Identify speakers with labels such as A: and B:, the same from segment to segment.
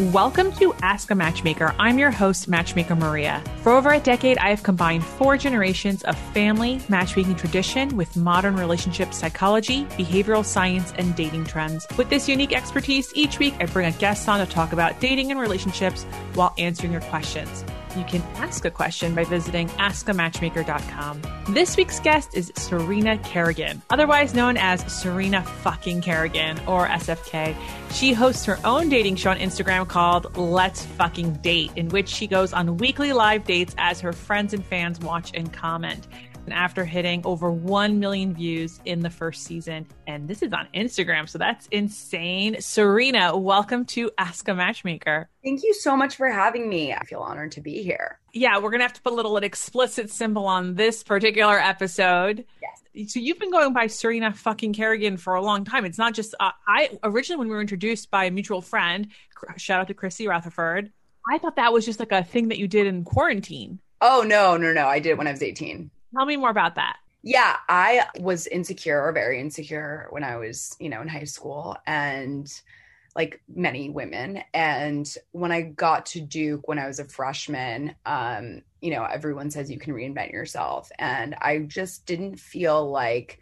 A: Welcome to Ask a Matchmaker. I'm your host, Matchmaker Maria. For over a decade, I have combined four generations of family matchmaking tradition with modern relationship psychology, behavioral science, and dating trends. With this unique expertise, each week I bring a guest on to talk about dating and relationships while answering your questions you can ask a question by visiting askamatchmaker.com. This week's guest is Serena Kerrigan, otherwise known as Serena fucking Kerrigan or SFK. She hosts her own dating show on Instagram called Let's Fucking Date, in which she goes on weekly live dates as her friends and fans watch and comment after hitting over 1 million views in the first season. And this is on Instagram. So that's insane. Serena, welcome to Ask a Matchmaker.
B: Thank you so much for having me. I feel honored to be here.
A: Yeah, we're going to have to put a little an explicit symbol on this particular episode.
B: Yes.
A: So you've been going by Serena fucking Kerrigan for a long time. It's not just uh, I originally when we were introduced by a mutual friend, shout out to Chrissy Rutherford. I thought that was just like a thing that you did in quarantine.
B: Oh no, no, no! I did it when I was eighteen.
A: Tell me more about that.
B: Yeah, I was insecure, or very insecure when I was, you know, in high school and like many women. And when I got to Duke when I was a freshman, um, you know, everyone says you can reinvent yourself. And I just didn't feel like,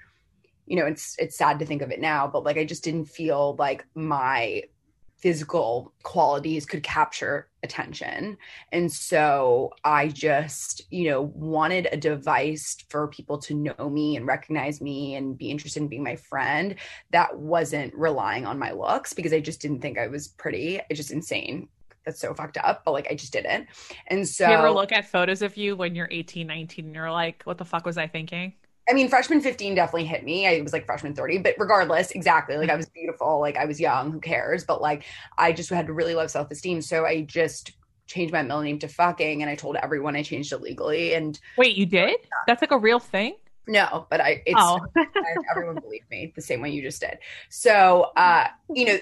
B: you know, it's it's sad to think of it now, but like I just didn't feel like my physical qualities could capture attention. And so I just, you know, wanted a device for people to know me and recognize me and be interested in being my friend that wasn't relying on my looks because I just didn't think I was pretty. It's just insane. That's so fucked up, but like I just didn't. And so
A: you ever look at photos of you when you're 18, 19 and you're like, what the fuck was I thinking?
B: I mean, freshman 15 definitely hit me. I was like freshman 30, but regardless, exactly. Like I was beautiful, like I was young, who cares? But like I just had to really low self esteem. So I just changed my middle name to fucking and I told everyone I changed it legally. And
A: wait, you did? That's like a real thing?
B: No, but I, it's, oh. everyone believed me the same way you just did. So, uh, you know,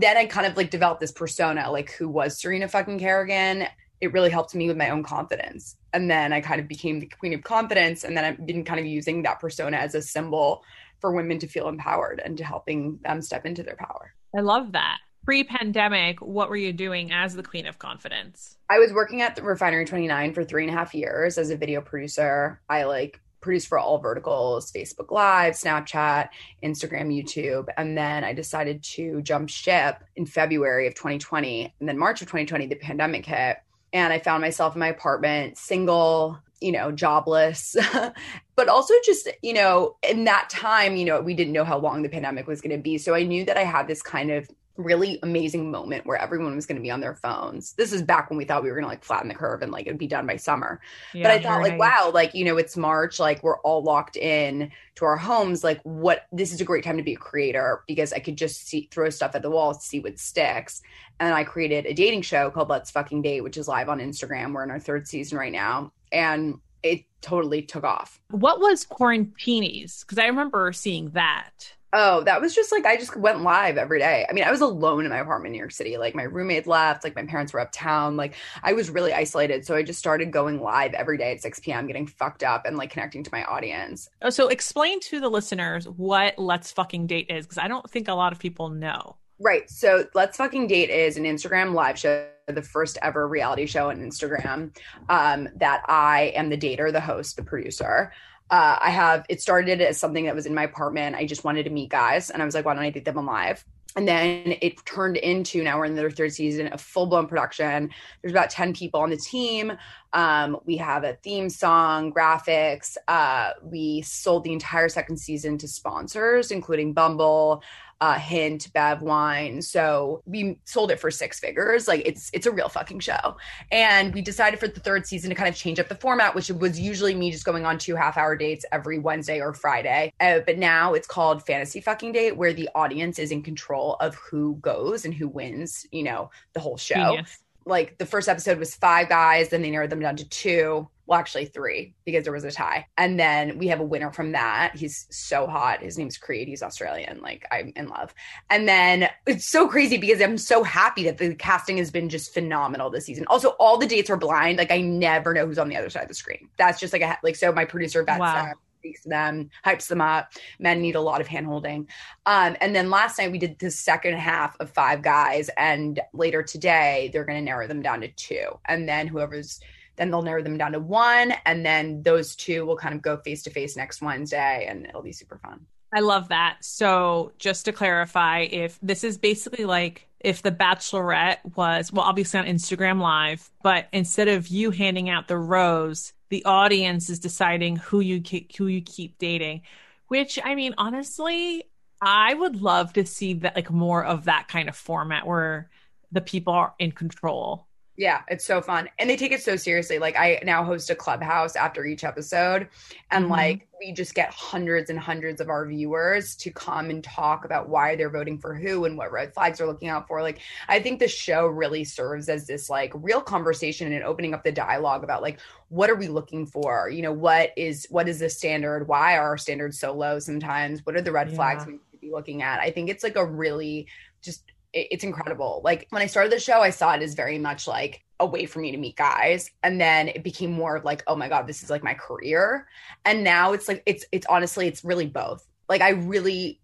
B: then I kind of like developed this persona, like who was Serena fucking Kerrigan it really helped me with my own confidence. And then I kind of became the queen of confidence. And then I've been kind of using that persona as a symbol for women to feel empowered and to helping them step into their power.
A: I love that. Pre pandemic, what were you doing as the queen of confidence?
B: I was working at the Refinery 29 for three and a half years as a video producer. I like produced for all verticals Facebook Live, Snapchat, Instagram, YouTube. And then I decided to jump ship in February of 2020. And then March of 2020, the pandemic hit and I found myself in my apartment, single, you know, jobless, but also just, you know, in that time, you know, we didn't know how long the pandemic was going to be. So I knew that I had this kind of really amazing moment where everyone was going to be on their phones. This is back when we thought we were going to like flatten the curve and like it'd be done by summer. Yeah, but I thought like, wow, like, you know, it's March, like we're all locked in to our homes. Like what, this is a great time to be a creator because I could just see, throw stuff at the wall, see what sticks. And I created a dating show called Let's Fucking Date, which is live on Instagram. We're in our third season right now. And it totally took off.
A: What was Quarantinis? Because I remember seeing that.
B: Oh, that was just like I just went live every day. I mean, I was alone in my apartment in New York City. Like my roommate left, like my parents were uptown. Like I was really isolated. So I just started going live every day at 6 p.m., getting fucked up and like connecting to my audience.
A: Oh, so explain to the listeners what Let's Fucking Date is, because I don't think a lot of people know.
B: Right. So Let's Fucking Date is an Instagram live show, the first ever reality show on Instagram um, that I am the dater, the host, the producer uh, I have it started as something that was in my apartment. I just wanted to meet guys, and I was like, why don't I date them on live? And then it turned into now we're in the third season, a full blown production. There's about 10 people on the team. Um, we have a theme song, graphics. Uh, we sold the entire second season to sponsors, including Bumble, uh, Hint, Bev Wine. So we sold it for six figures. Like it's it's a real fucking show. And we decided for the third season to kind of change up the format, which was usually me just going on two half hour dates every Wednesday or Friday. Uh, but now it's called Fantasy Fucking Date, where the audience is in control of who goes and who wins. You know the whole show. Genius. Like the first episode was five guys, then they narrowed them down to two well, actually three because there was a tie. And then we have a winner from that. He's so hot. His name's Creed. He's Australian. Like I'm in love. And then it's so crazy because I'm so happy that the casting has been just phenomenal this season. Also, all the dates are blind. Like I never know who's on the other side of the screen. That's just like a like so my producer vets wow. them speaks to them, hypes them up. Men need a lot of hand holding. Um, and then last night we did the second half of five guys, and later today they're going to narrow them down to two. And then whoever's then they'll narrow them down to one, and then those two will kind of go face to face next Wednesday, and it'll be super fun.
A: I love that. So, just to clarify, if this is basically like if The Bachelorette was, well, obviously on Instagram Live, but instead of you handing out the rose, the audience is deciding who you keep, who you keep dating. Which I mean, honestly, I would love to see that like more of that kind of format where the people are in control
B: yeah, it's so fun. And they take it so seriously. Like I now host a clubhouse after each episode and mm-hmm. like we just get hundreds and hundreds of our viewers to come and talk about why they're voting for who and what red flags they're looking out for. Like I think the show really serves as this like real conversation and opening up the dialogue about like what are we looking for? You know, what is what is the standard? Why are our standards so low sometimes? What are the red yeah. flags we should be looking at? I think it's like a really just it's incredible. Like when I started the show, I saw it as very much like a way for me to meet guys. And then it became more of like, oh my God, this is like my career. And now it's like, it's, it's honestly, it's really both. Like I really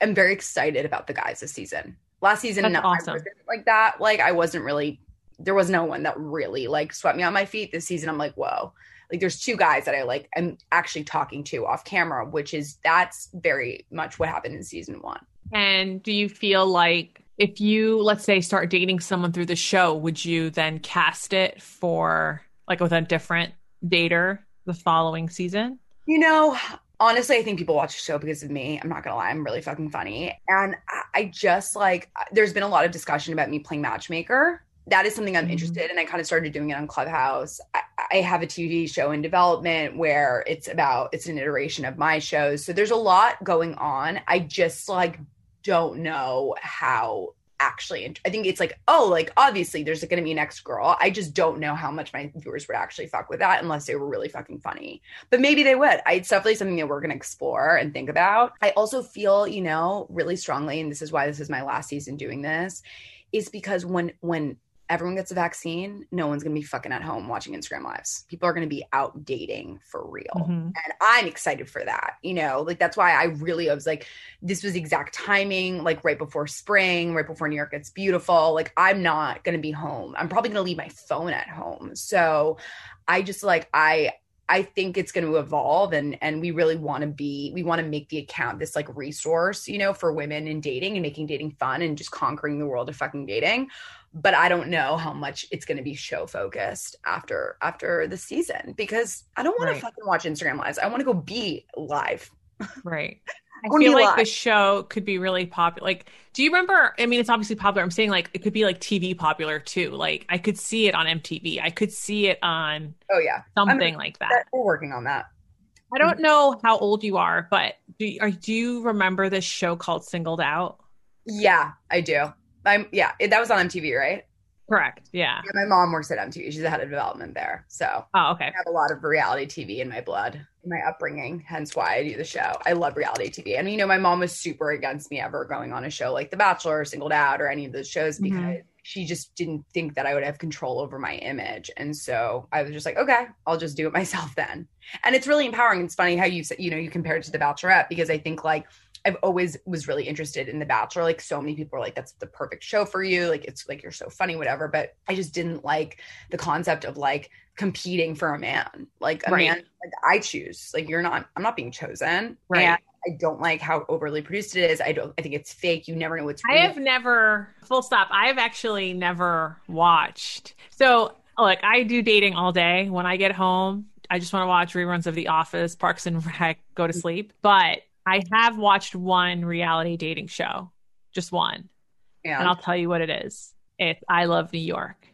B: am very excited about the guys this season. Last season,
A: That's no, awesome.
B: like that. Like I wasn't really, there was no one that really like swept me on my feet this season. I'm like, whoa. Like there's two guys that I like am actually talking to off camera, which is that's very much what happened in season one.
A: And do you feel like if you let's say start dating someone through the show would you then cast it for like with a different dater the following season?
B: You know honestly i think people watch the show because of me. I'm not gonna lie i'm really fucking funny. And i just like there's been a lot of discussion about me playing matchmaker. That is something i'm mm-hmm. interested in. I kind of started doing it on clubhouse. I, I have a tv show in development where it's about it's an iteration of my shows. So there's a lot going on. I just like don't know how actually i think it's like oh like obviously there's going to be an ex girl. I just don't know how much my viewers would actually fuck with that unless they were really fucking funny. But maybe they would. It's definitely something that we're going to explore and think about. I also feel you know really strongly and this is why this is my last season doing this is because when when everyone gets a vaccine, no one's going to be fucking at home watching Instagram lives. People are going to be out dating for real. Mm-hmm. And I'm excited for that. You know, like that's why I really I was like, this was exact timing, like right before spring, right before New York gets beautiful. Like I'm not going to be home. I'm probably going to leave my phone at home. So I just like, I, I think it's going to evolve and and we really want to be we want to make the account this like resource, you know, for women in dating and making dating fun and just conquering the world of fucking dating but I don't know how much it's going to be show focused after after the season because I don't want right. to fucking watch Instagram lives. I want to go be live.
A: Right. I, I feel like live. the show could be really popular. Like, do you remember? I mean, it's obviously popular. I'm saying like it could be like TV popular too. Like I could see it on MTV. I could see it on.
B: Oh yeah,
A: something like that.
B: We're working on that.
A: I don't know how old you are, but do you, are, do you remember this show called Singled Out?
B: Yeah, I do. I'm yeah, it, that was on MTV, right?
A: Correct. Yeah.
B: yeah. My mom works at MTV. She's the head of development there. So
A: oh, okay. I
B: have a lot of reality TV in my blood, in my upbringing, hence why I do the show. I love reality TV. And you know, my mom was super against me ever going on a show like The Bachelor or Singled Out or any of those shows mm-hmm. because mm-hmm. she just didn't think that I would have control over my image. And so I was just like, okay, I'll just do it myself then. And it's really empowering. It's funny how you you know, you compare it to The Bachelorette because I think like I've always was really interested in The Bachelor. Like so many people are like, that's the perfect show for you. Like it's like you're so funny, whatever. But I just didn't like the concept of like competing for a man. Like a right. man like I choose. Like you're not I'm not being chosen.
A: Right. And
B: I don't like how overly produced it is. I don't I think it's fake. You never know what's
A: I have never full stop. I have actually never watched. So look, I do dating all day. When I get home, I just want to watch reruns of The Office, Parks and Rec, go to mm-hmm. sleep. But I have watched one reality dating show, just one. And, and I'll tell you what it is. It's I Love New York.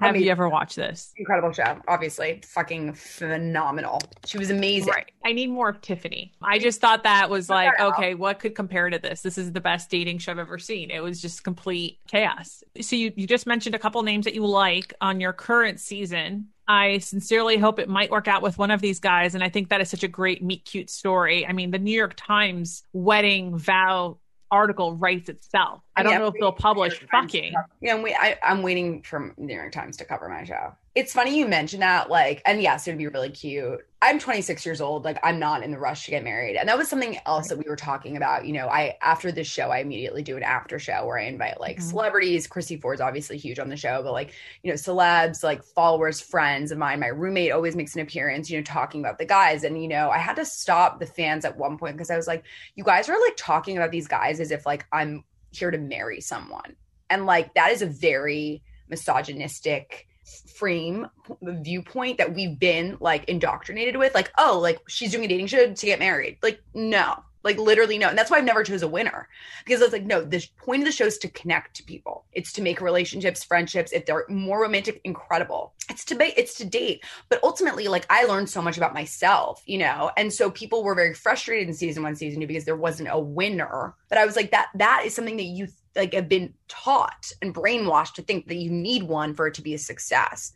A: Have amazing. you ever watched this?
B: Incredible show, obviously. Fucking phenomenal. She was amazing. Right.
A: I need more of Tiffany. I just thought that was like, okay, what could compare to this? This is the best dating show I've ever seen. It was just complete chaos. So you, you just mentioned a couple names that you like on your current season. I sincerely hope it might work out with one of these guys. And I think that is such a great meet cute story. I mean, the New York Times wedding vow article writes itself. I don't yeah, know if they'll publish fucking.
B: Yeah, I'm, wait, I, I'm waiting for New York Times to cover my show. It's funny you mentioned that, like, and yes, it'd be really cute. I'm 26 years old. Like, I'm not in the rush to get married. And that was something else that we were talking about. You know, I, after this show, I immediately do an after show where I invite like mm-hmm. celebrities. Chrissy Ford's obviously huge on the show, but like, you know, celebs, like followers, friends of mine. My roommate always makes an appearance, you know, talking about the guys. And, you know, I had to stop the fans at one point because I was like, you guys are like talking about these guys as if like I'm here to marry someone. And like, that is a very misogynistic, frame viewpoint that we've been like indoctrinated with like oh like she's doing a dating show to get married. Like no. Like literally no. And that's why i've never chose a winner. Because it's like no the point of the show is to connect to people. It's to make relationships friendships. If they're more romantic incredible. It's to ba- it's to date. But ultimately like i learned so much about myself you know? And so people were very frustrated in season one season two because there wasn't a winner. But i was like that that is something that you like have been taught and brainwashed to think that you need one for it to be a success.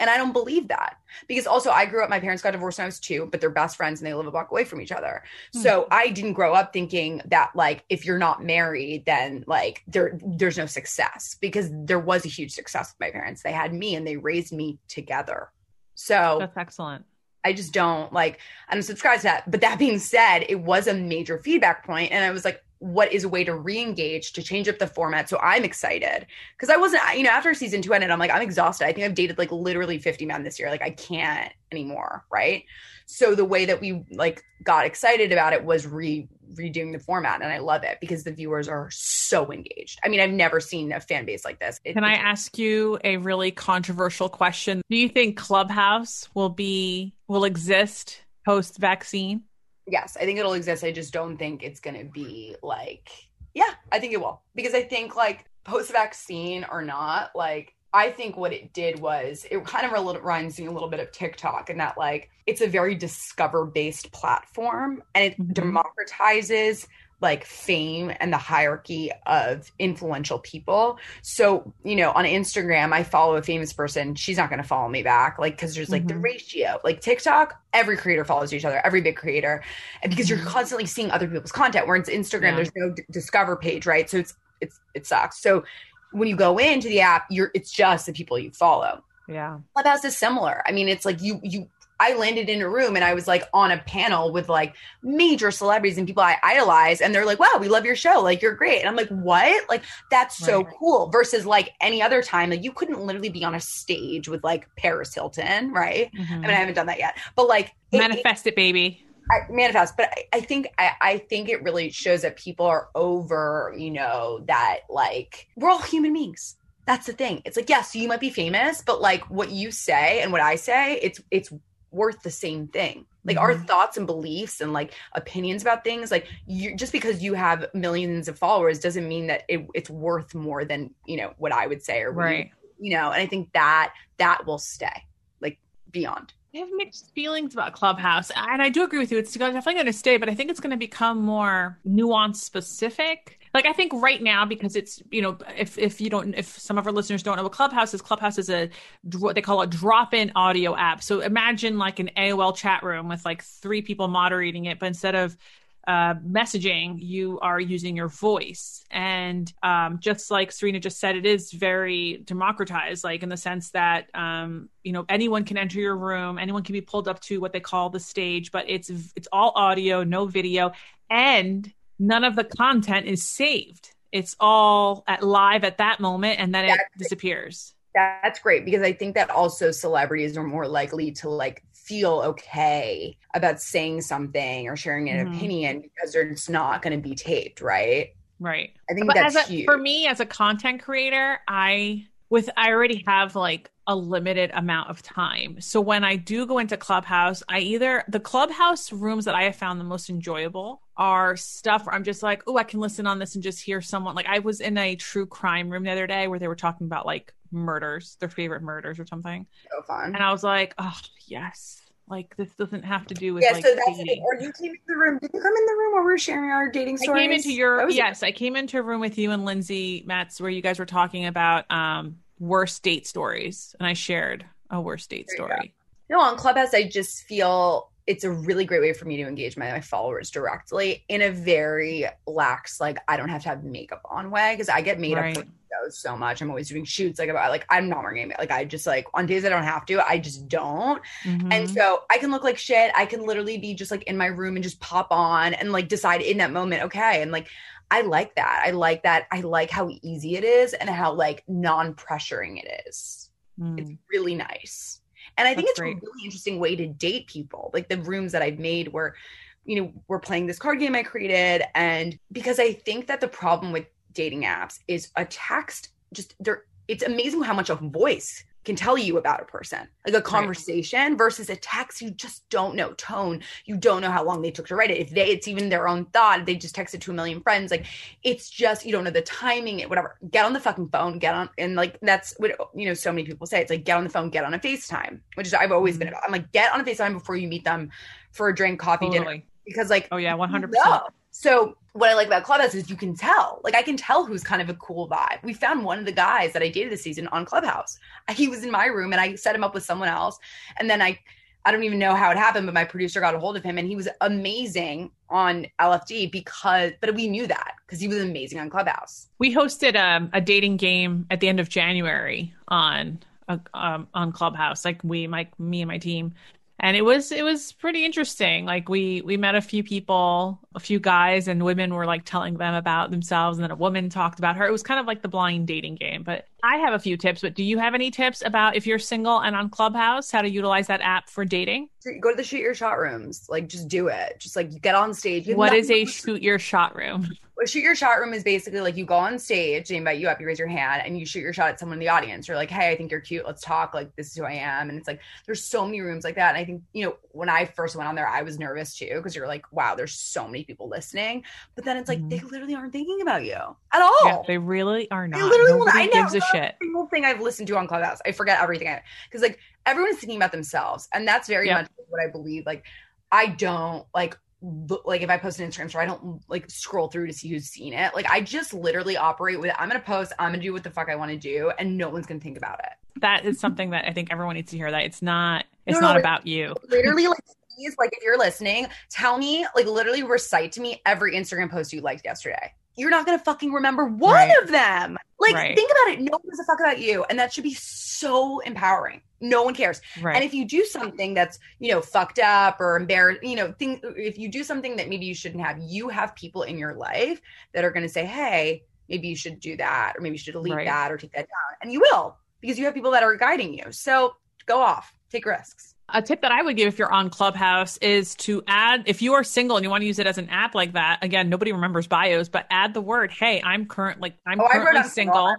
B: And I don't believe that because also I grew up, my parents got divorced when I was two, but they're best friends and they live a block away from each other. Mm-hmm. So I didn't grow up thinking that like if you're not married, then like there there's no success because there was a huge success with my parents. They had me and they raised me together. So
A: that's excellent.
B: I just don't like I don't subscribe to that. But that being said, it was a major feedback point, and I was like, what is a way to re-engage to change up the format. So i'm excited. Because i wasn't you know after season two ended i'm like i'm exhausted. I think i've dated like literally 50 men this year. Like i can't anymore right? So the way that we like got excited about it was re redoing the format and i love it because the viewers are so engaged. I mean i've never seen a fan base like this.
A: It, can i ask you a really controversial question? Do you think clubhouse will be will exist post vaccine
B: yes, I think it'll exist. I just don't think it's going to be like, yeah, I think it will. Because I think like post vaccine or not, like, I think what it did was it kind of reminds me a little bit of TikTok and that like it's a very discover based platform and it mm-hmm. democratizes like fame and the hierarchy of influential people. So, you know, on Instagram, I follow a famous person. She's not going to follow me back, like, because there's like mm-hmm. the ratio. Like TikTok, every creator follows each other, every big creator, and because you're mm-hmm. constantly seeing other people's content. whereas Instagram, yeah. there's no d- discover page, right? So it's it's it sucks. So when you go into the app, you're it's just the people you follow.
A: Yeah.
B: Clubhouse is similar. I mean, it's like you you I landed in a room and I was like on a panel with like major celebrities and people I idolize. And they're like, wow, we love your show. Like, you're great. And I'm like, what? Like, that's so right. cool. Versus like any other time, like, you couldn't literally be on a stage with like Paris Hilton, right? Mm-hmm. I mean, I haven't done that yet, but like,
A: manifest it, it baby.
B: I, manifest but I, I think I, I, think it really shows that people are over you know that like we're all human beings that's the thing it's like yes you might be famous but like what you say and what i say it's it's worth the same thing like mm-hmm. our thoughts and beliefs and like opinions about things like you just because you have millions of followers doesn't mean that it, it's worth more than you know what i would say or
A: right
B: you, you know and i think that that will stay like beyond
A: I have mixed feelings about Clubhouse, and I do agree with you. It's definitely going to stay, but I think it's going to become more nuance specific. Like I think right now, because it's you know, if if you don't, if some of our listeners don't know what Clubhouse is, Clubhouse is a what they call a drop-in audio app. So imagine like an AOL chat room with like three people moderating it, but instead of uh, messaging, you are using your voice. And um, just like Serena just said, it is very democratized, like in the sense that, um, you know, anyone can enter your room, anyone can be pulled up to what they call the stage, but it's it's all audio, no video, and none of the content is saved. It's all at live at that moment, and then it disappears.
B: That's great because I think that also celebrities are more likely to like feel okay about saying something or sharing an mm-hmm. opinion because it's not going to be taped, right?
A: Right.
B: I think but that's
A: a,
B: huge.
A: For me as a content creator, I with I already have like a limited amount of time. So when I do go into Clubhouse, I either the Clubhouse rooms that I have found the most enjoyable are stuff where I'm just like, oh, I can listen on this and just hear someone. Like I was in a true crime room the other day where they were talking about like murders, their favorite murders or something.
B: So fun.
A: And I was like, oh yes. Like this doesn't have to do with
B: yeah,
A: like
B: so that's
A: dating.
B: it. Or you came into the room. Did you come in the room where we were sharing our dating
A: I
B: stories?
A: came into your yes, I came into a room with you and Lindsay Metz where you guys were talking about um worst date stories, and I shared a worst date story.
B: No, on Clubhouse, I just feel it's a really great way for me to engage my, my followers directly in a very lax, like I don't have to have makeup on way because I get made
A: Right.
B: up so much. I'm always doing shoots like about like I'm not wearing makeup. Like I just like on days I don't have to, I just don't. And
A: Mhm.
B: so I can look like shit. I can literally be just like in my room and just pop on and like decide in that moment, okay. And like I like that. I like that. I like how easy it is and how like non-pressuring it is
A: Mm.
B: it's really nice and i think
A: That's
B: it's
A: great.
B: a really interesting way to date people like the rooms that i've made where you know we're playing this card game i created and because i think that the problem with dating apps is a text just there it's amazing how much a voice can tell you about a person like a conversation versus a text you just don't know tone. You don't know how long they took to write it. If they it's even their own thought they just texted to a million friends like it's just you don't know the timing it whatever. Get on the fucking phone get on and like that's what you know so many people say it's like get on the phone get on a facetime which is i've always been
A: Mhm.
B: about. I'm like get on a facetime before you meet them for a drink coffee dinner. Because like
A: Oh yeah, one hundred
B: no. So what I like about Clubhouse is you can tell. Like I can tell who's kind of a cool vibe. We found one of the guys that I dated this season on Clubhouse. He was in my room and I set him up with someone else. And then I I don't even know how it happened, but my producer got a hold of him and he was amazing on LFD because but we knew that because he was amazing on Clubhouse.
A: We hosted um, a dating game at the end of January on uh, um, on Clubhouse. Like we, my me and my team, and it was it was pretty interesting. Like we we met a few people, a few guys and women were like telling them about themselves, and then a woman talked about her. It was kind of like the blind dating game. But I have a few tips. But do you have any tips about if you're single and on Clubhouse, how to utilize that app for dating?
B: Go to the shoot your shot rooms. Like just do it. Just like you get on stage. You
A: What is a shoot your shot room?
B: Well, shoot your shot room is basically like you go on stage, they invite you up, you raise your hand, and you shoot your shot at someone in the audience. You're like, hey, I think you're cute. Let's talk. Like, this is who I am. And it's like, there's so many rooms like that. And I think, you know, when I first went on there, I was nervous too, because you're like, wow, there's so many people listening. But then it's like,
A: Mhm.
B: they literally aren't thinking about you at all.
A: Yeah, they really are not.
B: They literally
A: Nobody
B: I
A: gives a
B: never-
A: shit.
B: single thing I've listened to on Clubhouse. I forget everything because like everyone's thinking about themselves, and that's very
A: Yep.
B: much what I believe. Like I don't like like if I post an Instagram story, I don't like scroll through to see who's seen it. Like I just literally operate with I'm gonna post, I'm gonna do what the fuck I want to do, and no one's gonna think about it.
A: That is something that I think everyone needs to hear. That it's not it's
B: No, no,
A: not
B: it-
A: about you.
B: Literally, like please, like if you're listening, tell me, like literally recite to me every Instagram post you liked yesterday. You're not gonna fucking remember one
A: Right.
B: of them. Like
A: Right.
B: think about it. No one gives a fuck about you, and that should be so empowering. No one cares.
A: Right.
B: And if you do something that's, you know, fucked up or embarrassed, you know, thing if you do something that maybe you shouldn't have, you have people in your life that are going to say, "Hey, maybe you should do that or maybe you should delete that or take that down." And you will because you have people that are guiding you. So, go off. Take risks.
A: a tip that I would give if you're on Clubhouse is to add if you are single and you want to use it as an app like that. Again, nobody remembers bios, but add the word, "Hey, I'm current like I'm
B: oh,
A: currently single."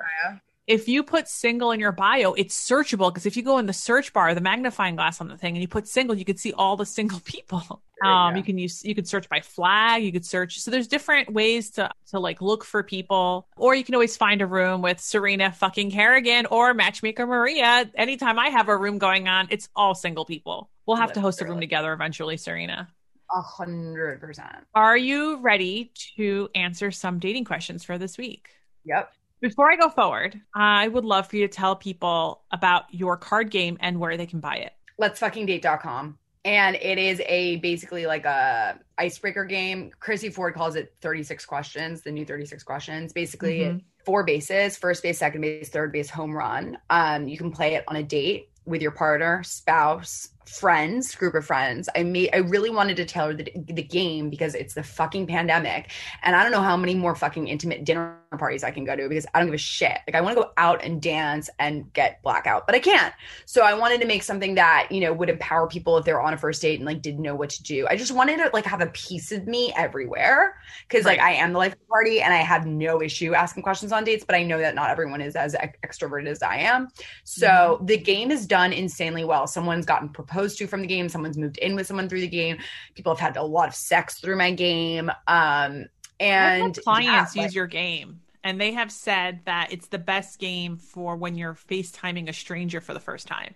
A: If you put single in your bio, it's searchable because if you go in the search bar, the magnifying glass on the thing, and you put single, you could see all the single people.
B: You
A: Um,
B: go.
A: you can use you could search by flag, you could search. So there's different ways to to like look for people, or you can always find a room with Serena fucking Kerrigan or Matchmaker Maria. Anytime I have a room going on, it's all single people. We'll have to host a room together eventually, Serena.
B: A hundred percent.
A: Are you ready to answer some dating questions for this week?
B: Yep.
A: Before I go forward, I would love for you to tell people about your card game and where they can buy it.
B: Let's fucking date.com. And it is a basically like a icebreaker game. Chrissy Ford calls it 36 questions, the new 36 questions. Basically,
A: Mhm.
B: four bases first base second base third base home run um you can play it on a date with your partner spouse friends group of friends i made i really wanted to tailor the, the game because it's the fucking pandemic and i don't know how many more fucking intimate dinner parties i can go to because i don't give a shit like i want to go out and dance and get blackout but i can't so i wanted to make something that you know would empower people if they're on a first date and like didn't know what to do i just wanted to like have a piece of me everywhere because like I am the life of the party and I have no issue asking questions on dates, but I know that not everyone is as ex- extroverted as I am. So
A: Mm-hmm.
B: the game is done insanely well. Someone's gotten proposed to from the game, someone's moved in with someone through the game. People have had a lot of sex through my game. Um and
A: clients
B: yeah,
A: use your game and they have said that it's the best game for when you're FaceTiming a stranger for the first time.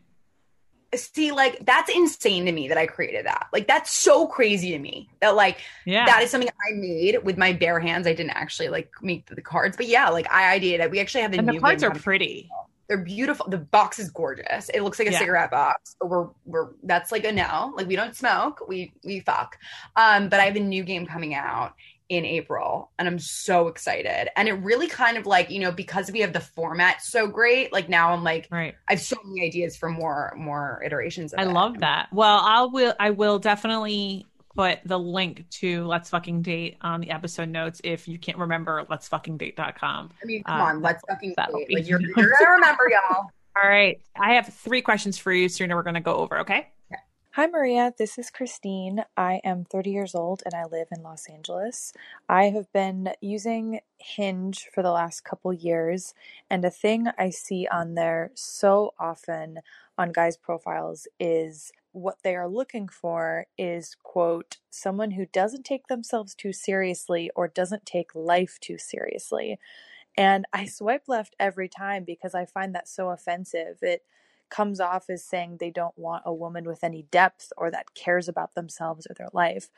B: See, like that's insane to me that I created that. Like that's so crazy to me that like
A: Yeah.
B: that is something I made with my bare hands. I didn't actually like make the cards, but yeah, like I ideated it. We actually have the
A: and the cards are pretty.
B: They're beautiful. The box is gorgeous. It looks like a
A: Yeah.
B: cigarette box. We're we're that's like a no. Like we don't smoke. We we fuck. Um, but I have a new game coming out in April, and I'm so excited. And it really kind of like you know because we have the format so great. Like now I'm like
A: Right.
B: I have so many ideas for more more iterations. Of
A: I
B: it.
A: love that. Well, I'll will I will definitely put the link to Let's Fucking Date on the episode notes if you can't remember let's fucking date.com.
B: I mean, come
A: Uh,
B: on, let's fucking
A: that'll
B: wait.
A: be-
B: Like you're, you're gonna remember, y'all.
A: All right. I have three questions for you, Serena. We're going to go over, okay?
C: Hi, Maria. This is Christine. I am 30 years old and I live in Los Angeles. I have been using Hinge for the last couple years, and a thing I see on there so often on guys' profiles is what they are looking for is, quote, someone who doesn't take themselves too seriously or doesn't take life too seriously. And I swipe left every time because I find that so offensive. It comes off as saying they don't want a woman with any depth or that cares about themselves or their life.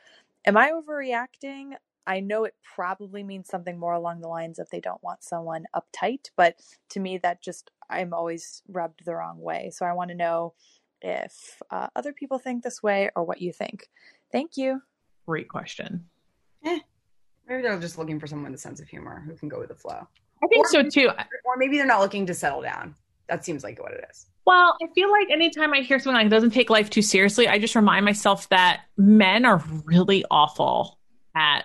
C: Am I overreacting? I know it probably means something more along the lines of they don't want someone uptight, but to me, that just, I'm always rubbed the wrong way. So I want to know if uh, other people think this way or what you think. Thank you.
A: Great question.
B: Maybe they're just looking for someone with a sense of humor who can go with the flow,
A: I think
B: Or-
A: so too.
B: or maybe they're not looking to settle down. That seems like what it is.
A: Well, I feel like anytime I hear someone like doesn't take life too seriously, I just remind myself that men are really awful at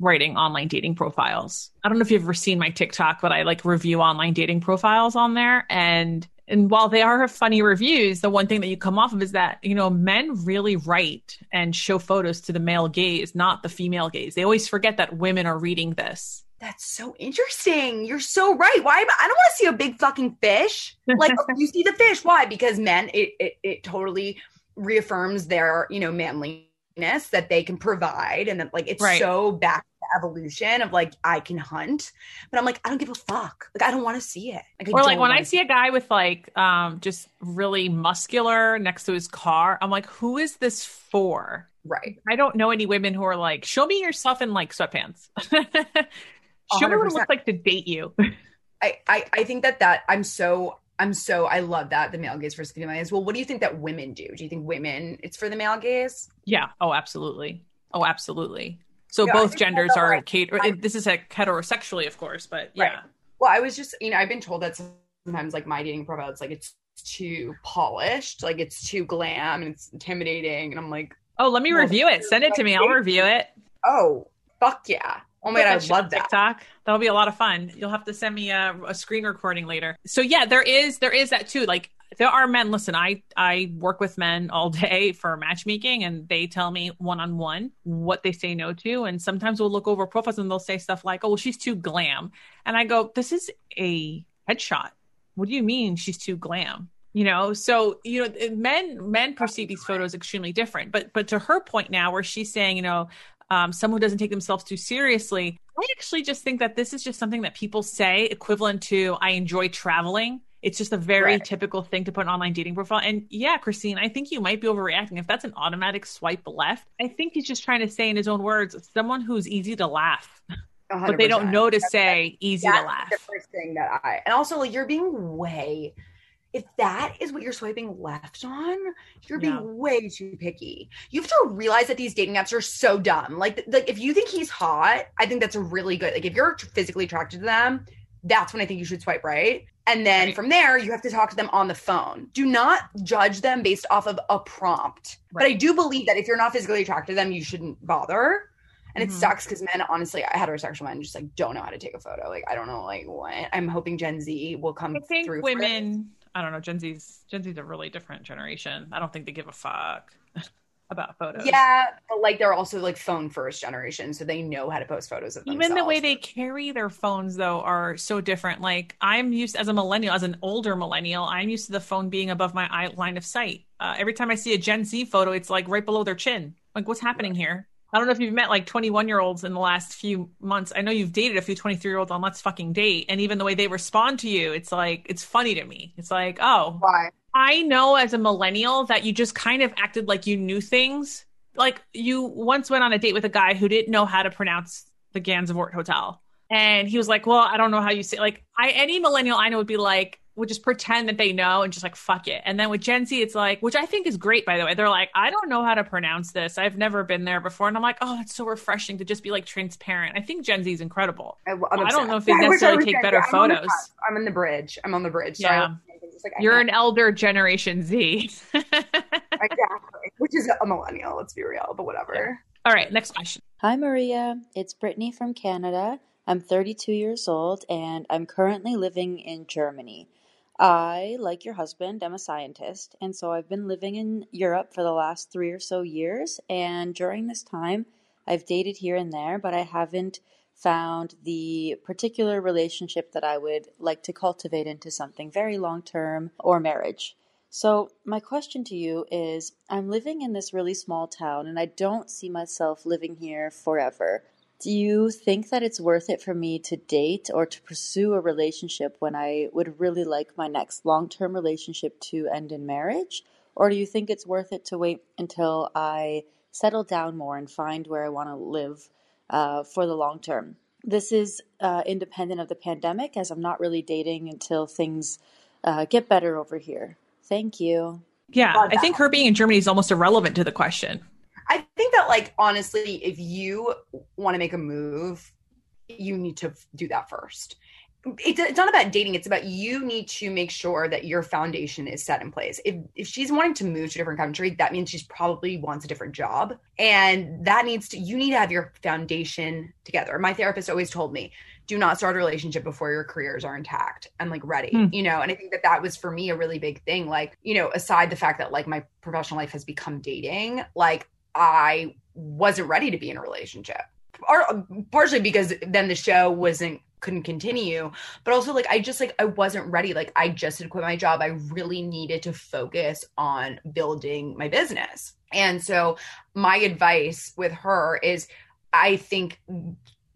A: writing online dating profiles. I don't know if you've ever seen my TikTok, but I like review online dating profiles on there. And and while they are funny reviews, the one thing that you come off of is that, you know, men really write and show photos to the male gaze, not the female gaze. They always forget that women are reading this.
B: That's so interesting. You're so right. Why? I don't want to see a big fucking fish. Like you see the fish. Why? Because men, it, it it totally reaffirms their you know manliness that they can provide, and that like it's
A: Right.
B: so back to evolution of like I can hunt, but I'm like I don't give a fuck. Like I don't want to see it. Like
A: Or like when I see a guy with like um just really muscular next to his car, I'm like, who is this for?
B: right.
A: I don't know any women who are like, show me yourself in like sweatpants. show me what it looks like to date you.
B: I, I I think that that I'm so I'm so I love that the male gaze versus the female gaze. Well, what do you think that women do? Do you think women it's for the male gaze?
A: yeah. Oh, absolutely. Oh, absolutely. So
B: Yeah,
A: both genders are
B: like,
A: cater.
B: I-
A: This is a heterosexually, of course, but yeah.
B: Right. Well, I was just you know I've been told that sometimes like my dating profile it's like it's too polished, like it's too glam and it's intimidating, and I'm like,
A: Oh, let me
B: Well,
A: review it. Send it to me. I'll review it.
B: oh fuck yeah, oh my god, I
A: that shit on
B: love that.
A: TikTok. That'll be a lot of fun. You'll have to send me a, a screen recording later. So yeah, there is there is that too. Like there are men. Listen, I I work with men all day for matchmaking, and they tell me one on one what they say no to. And sometimes we'll look over profiles and they'll say stuff like, "Oh, well, she's too glam," and I go, "This is a headshot. What do you mean she's too glam?" You know, so you know, men men perceive these photos extremely different. But but to her point now, where she's saying, you know, um, someone who doesn't take themselves too seriously. I actually just think that this is just something that people say equivalent to I enjoy traveling. It's just a very
B: Right.
A: typical thing to put an online dating profile. And yeah, Christine, I think you might be overreacting. If that's an automatic swipe left, I think he's just trying to say in his own words, someone who's easy to laugh, but they don't know to say easy to
B: That's
A: laugh.
B: the first thing that I and also like you're being way. If that is what you're swiping left on, you're being
A: Yeah.
B: way too picky. You have to realize that these dating apps are so dumb. Like, like if you think he's hot, I think that's a really good. Like, if you're physically attracted to them, that's when I think you should swipe right. And then
A: Right.
B: from there, you have to talk to them on the phone. Do not judge them based off of a prompt. But I do believe that if you're not physically attracted to them, you shouldn't bother. And
A: Mhm.
B: it sucks because men, honestly, heterosexual men just like don't know how to take a photo. Like I don't know, like what. I'm hoping Gen Z will come
A: I think
B: through. for
A: women, I don't know, Gen Z's Gen Z's a really different generation. I don't think they give a fuck about photos.
B: Yeah, but like they're also like phone first generation, so they know how to post photos of
A: even the way they carry their phones though are so different. Like i'm used as a millennial as an older millennial i'm used to the phone being above my eye line of sight. Uh, every time i see a gen z photo it's like right below their chin. Like what's happening here I don't know if you've met like 21 year olds in the last few months. I know you've dated a few 23 year olds on Let's Fucking Date. And even the way they respond to you, it's like, it's funny to me. It's like, oh,
B: Why?
A: I know as a millennial that you just kind of acted like you knew things. Like you once went on a date with a guy who didn't know how to pronounce the Gansevoort Hotel. And he was like, Well, I don't know how you say like I any millennial I know would be like, would just pretend that they know and just like fuck it. And then with Gen Z, it's like, which I think is great by the way. They're like, I don't know how to pronounce this. I've never been there before. And I'm like, oh, it's so refreshing to just be like transparent. I think Gen Z is incredible.
B: I,
A: I don't know if they necessarily take better
B: I'm
A: photos.
B: cusp. I'm in the bridge. I'm on the bridge. So
A: Yeah.
B: Like,
A: You're an elder generation Z.
B: exactly, which is a millennial. Let's be real, but whatever.
A: All right, next question.
D: Hi, Maria. It's Brittany from Canada. I'm 32 years old and I'm currently living in Germany. I, like your husband, am a scientist, and so I've been living in Europe for the last three or so years. And during this time, I've dated here and there, but I haven't found the particular relationship that I would like to cultivate into something very long term or marriage. So, my question to you is I'm living in this really small town and I don't see myself living here forever. Do you think that it's worth it for me to date or to pursue a relationship when I would really like my next long term relationship to end in marriage? Or do you think it's worth it to wait until I settle down more and find where I want to live uh, for the long term? This is uh, independent of the pandemic, as I'm not really dating until things uh, get better over here. Thank you.
A: Yeah, I think her being in Germany is almost irrelevant to the question.
B: I think that, like, honestly, if you want to make a move, you need to do that first. It's, it's not about dating. It's about you need to make sure that your foundation is set in place. If if she's wanting to move to a different country, that means she's probably wants a different job, and that needs to you need to have your foundation together. My therapist always told me, do not start a relationship before your careers are intact and like ready,
A: Hmm.
B: you know. And I think that that was for me a really big thing. Like, you know, aside the fact that like my professional life has become dating, like I wasn't ready to be in a relationship. Or partially because then the show wasn't couldn't continue, but also like I just like I wasn't ready. Like I just had quit my job. I really needed to focus on building my business. And so my advice with her is I think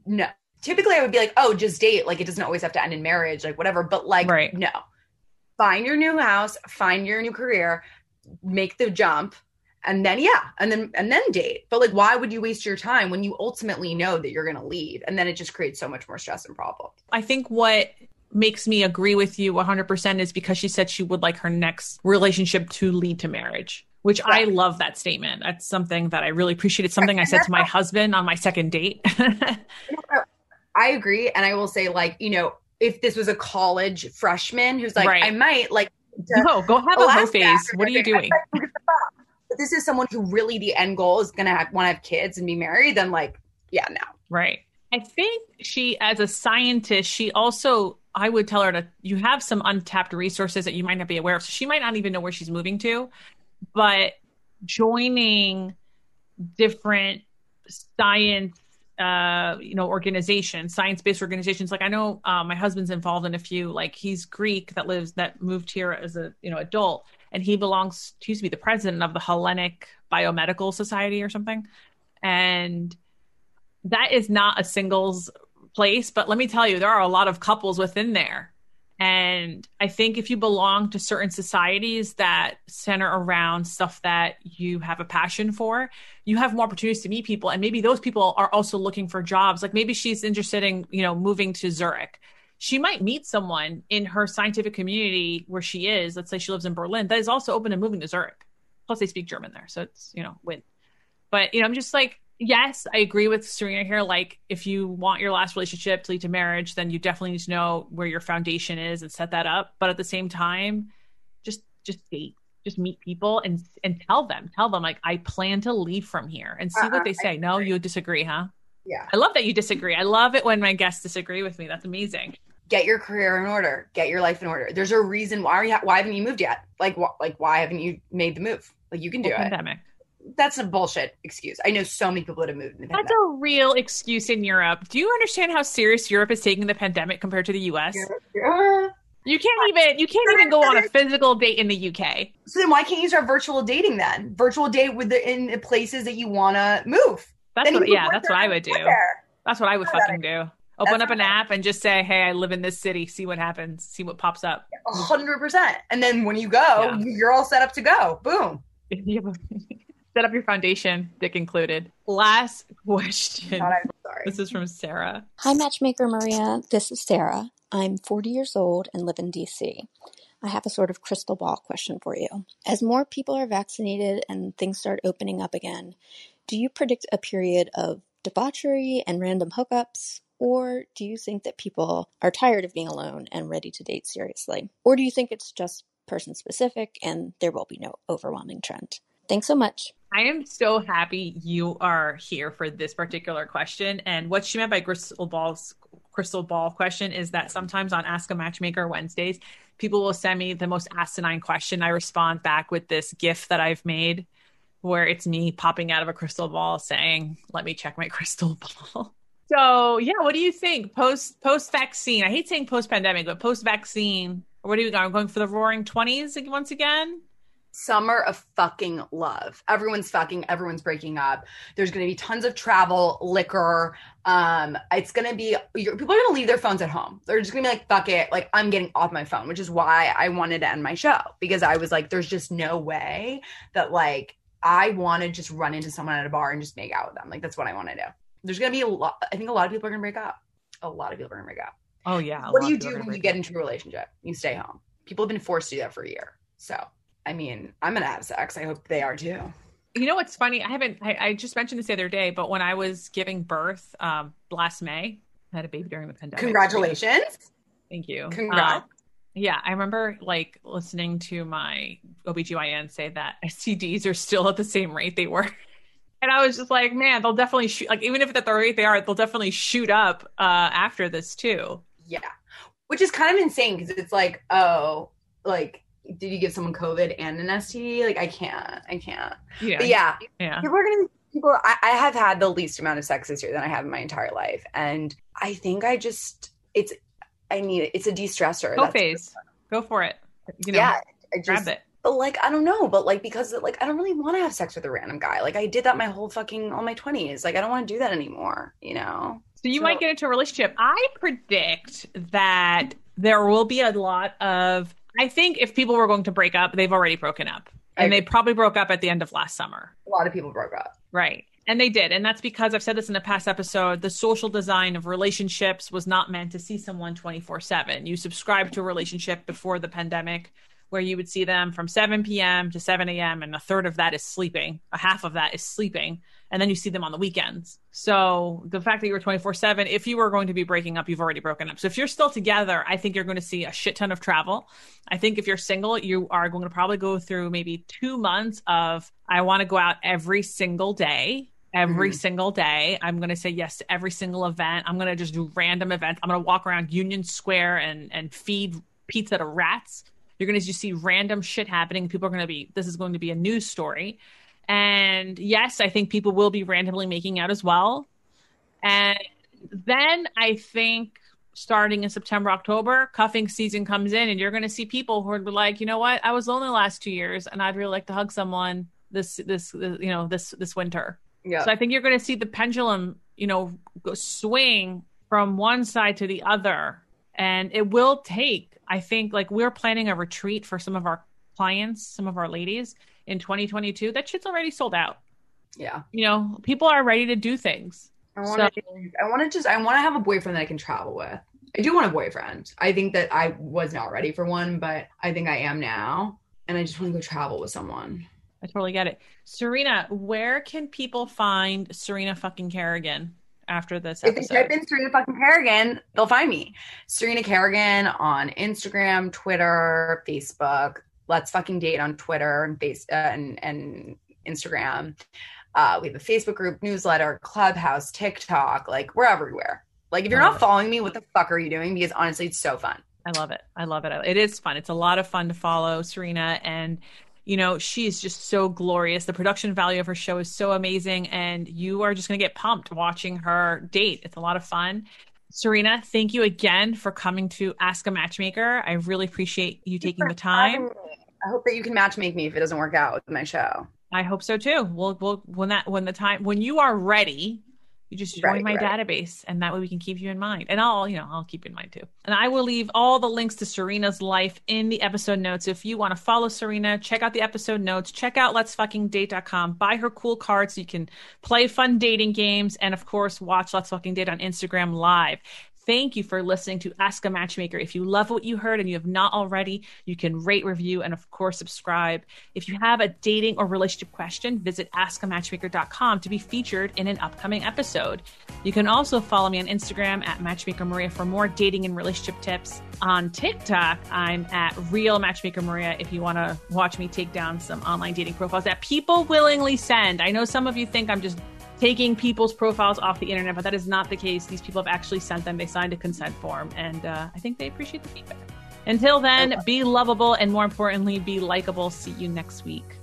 B: no typically I would be like, oh, just date. Like it doesn't always have to end in marriage, like whatever. But like
A: Right.
B: no. Find your new house, find your new career, make the jump and then yeah and then and then date but like why would you waste your time when you ultimately know that you're going to leave and then it just creates so much more stress and problem
A: I think what makes me agree with you 100% is because she said she would like her next relationship to lead to marriage, which I love that statement. That's something that I really appreciate. It's something I said to my husband on my second date.
B: i agree and i will say like you know if this was a college freshman who's like
A: Right.
B: i might like
A: no, go have a hoe phase. What are you doing?
B: but this is someone who really the end goal is going to want to have kids and be married then like yeah no
A: Right. I think she, as a scientist, she also, I would tell her to, you have some untapped resources that you might not be aware of. So she might not even know where she's moving to, but joining different science, uh, you know, organizations, science-based organizations. Like I know uh, my husband's involved in a few. Like he's Greek that lives that moved here as a you know adult, and he belongs. He used to be the president of the Hellenic Biomedical Society or something, and that is not a singles place. But let me tell you, there are a lot of couples within there. And I think if you belong to certain societies that center around stuff that you have a passion for, you have more opportunities to meet people. And maybe those people are also looking for jobs. Like maybe she's interested in, you know, moving to Zurich. She might meet someone in her scientific community where she is. Let's say she lives in Berlin, that is also open to moving to Zurich. Plus, they speak German there. So it's, you know, win. But, you know, I'm just like, yes, I agree with Serena here. Like, if you want your last relationship to lead to marriage, then you definitely need to know where your foundation is and set that up. But at the same time, just just date, just meet people and and tell them, tell them like I plan to leave from here and see
B: Uh-uh,
A: what they say. No, you disagree, huh?
B: yeah
A: I love that you disagree. I love it when my guests disagree with me. That's amazing.
B: Get your career in order get your life in order there's a reason why are you, why haven't you moved yet like wh- like why haven't you made the move like you can do it
A: pandemic.
B: that's a bullshit excuse i know so many people that have moved in the
A: That's
B: pandemic.
A: a real excuse in Europe. Do you understand how serious Europe is taking the pandemic compared to the US?
B: Yeah.
A: You can't even you can't even go on a physical date in the UK.
B: So then why can't you start virtual dating then? Virtual date with the in the places that you want to move.
A: That's
B: Then
A: what, yeah, that's what I would do.
B: there.
A: That's what I would
B: Not a bad
A: fucking do. Open
B: That's
A: up an app and just say, "Hey, I live in this city. See what happens. See what pops up."
B: A hundred percent. And then when you go,
A: Yeah.
B: you're all set up to go. Boom.
A: You have a- Set up your foundation, dick included. Last question.
B: God, I'm sorry.
A: This is from Sarah.
E: Hi, Matchmaker Maria. This is Sarah. I'm 40 years old and live in DC. I have a sort of crystal ball question for you. As more people are vaccinated and things start opening up again, do you predict a period of debauchery and random hookups? Or do you think that people are tired of being alone and ready to date seriously? Or do you think it's just person specific and there will be no overwhelming trend? Thanks so much.
A: I am so happy you are here for this particular question. And what she meant by crystal balls crystal ball question is that sometimes on Ask a Matchmaker Wednesdays, people will send me the most asinine question. I respond back with this GIF that I've made where it's me popping out of a crystal ball saying, Let me check my crystal ball. So yeah, what do you think? Post post vaccine. I hate saying post pandemic, but post vaccine. What are you going? I'm going for the roaring twenties once again?
B: Summer of fucking love. Everyone's fucking, everyone's breaking up. There's going to be tons of travel, liquor. Um, it's going to be people are going to leave their phones at home. They're just going to be like, fuck it, like I'm getting off my phone, which is why I wanted to end my show because I was like, there's just no way that like I want to just run into someone at a bar and just make out with them. Like that's what I want to do. There's going to be a lot. I think a lot of people are going to break up. A lot of people are going to break up.
A: Oh yeah.
B: what do you do when you get
A: up.
B: into a relationship? You stay home. People have been forced to do that for a year. So, I mean, I'm gonna have sex. I hope they are too.
A: You know what's funny? I haven't. I, I just mentioned this the other day, but when I was giving birth um, last May, I had a baby during the pandemic.
B: Congratulations.
A: Thank you.
B: Congrats.
A: Um, yeah, I remember like listening to my OBGYN say that STDs are still at the same rate they were. And I was just like, man, they'll definitely shoot. Like, even if at the rate they are, they'll definitely shoot up uh, after this too.
B: Yeah. Which is kind of insane because it's like, oh, like, did you give someone COVID and an STD? Like, I can't. I can't.
A: Yeah,
B: But yeah,
A: yeah.
B: people are gonna be people. I, I have had the least amount of sex this year than I have in my entire life, and I think I just it's I need it. It's a de-stressor.
A: Go
B: That's-
A: phase, go for it. You know,
B: yeah, I just,
A: grab it.
B: But like, I don't know. But like, because like, I don't really want to have sex with a random guy. Like, I did that my whole fucking all my twenties. Like, I don't want to do that anymore. You know?
A: So you
B: So-
A: might get into a relationship. I predict that there will be a lot of. I think if people were going to break up, they've already broken up, and they probably broke up at the end of last summer.
B: A lot of people broke up.
A: Right. And they did. And that's because I've said this in a past episode. The social design of relationships was not meant to see someone 24 7. You subscribed to a relationship before the pandemic where you would see them from 7 p.m. to 7 a.m. and a third of that is sleeping, a half of that is sleeping. And then you see them on the weekends. So the fact that you were 24 7, if you were going to be breaking up, you've already broken up. So if you're still together, I think you're going to see a shit ton of travel. I think if you're single, you are going to probably go through maybe two months of, I want to go out every single day. Every
B: Mhm.
A: single day, I'm going to say yes to every single event. I'm going to just do random events. I'm going to walk around Union Square and and feed pizza to rats. You're going to just see random shit happening. People are going to be. This is going to be a news story. And yes, I think people will be randomly making out as well. And then I think starting in September, October, cuffing season comes in, and you're going to see people who are like, you know what, I was lonely the last two years, and I'd really like to hug someone this this, this you know this this winter.
B: Yeah.
A: So I think you're going to see the pendulum, you know, go swing from one side to the other, and it will take. I think like we're planning a retreat for some of our clients, some of our ladies in 2022. That shit's already sold out.
B: yeah.
A: You know, people are ready to do things.
B: I want to. I want to just. I want to have a boyfriend that I can travel with. I do want a boyfriend. I think that I was not ready for one, but I think I am now, and I just want to go travel with someone.
A: I totally get it. Serena, where can people find Serena fucking Kerrigan after this
B: If they type in Serena fucking Kerrigan, they'll find me. Serena Kerrigan on Instagram, Twitter, Facebook. Let's fucking date on Twitter and face uh, and and Instagram. Uh, we have a Facebook group, newsletter, Clubhouse, TikTok. Like we're everywhere. Like if you're not following me, what the fuck are you doing? Because honestly, it's so fun.
A: I love it. I love it. It is fun. It's a lot of fun to follow Serena and you know, she is just so glorious. The production value of her show is so amazing and you are just going to get pumped watching her date. It's a lot of fun. Serena, thank you again for coming to Ask a Matchmaker. I really appreciate you taking the time.
B: I hope that you can matchmake me if it doesn't work out with my show.
A: I hope so too. We'll, we'll, when that, when the time, when you are ready, you just join right, my right. database and that way we can keep you in mind. And I'll, you know, I'll keep you in mind too. And I will leave all the links to Serena's life in the episode notes. If you want to follow Serena, check out the episode notes, check out let's fucking date.com, buy her cool cards so you can play fun dating games. And of course, watch Let's Fucking Date on Instagram live. Thank you for listening to Ask a Matchmaker. If you love what you heard and you have not already, you can rate, review, and of course, subscribe. If you have a dating or relationship question, visit askamatchmaker.com to be featured in an upcoming episode. You can also follow me on Instagram at Matchmaker Maria for more dating and relationship tips. On TikTok, I'm at Real Matchmaker Maria if you want to watch me take down some online dating profiles that people willingly send. I know some of you think I'm just taking people's profiles off the internet, but that is not the case. These people have actually sent them. They signed a consent form, and uh, I think they appreciate the feedback. Until then, be lovable and more importantly, be likable. See you next week.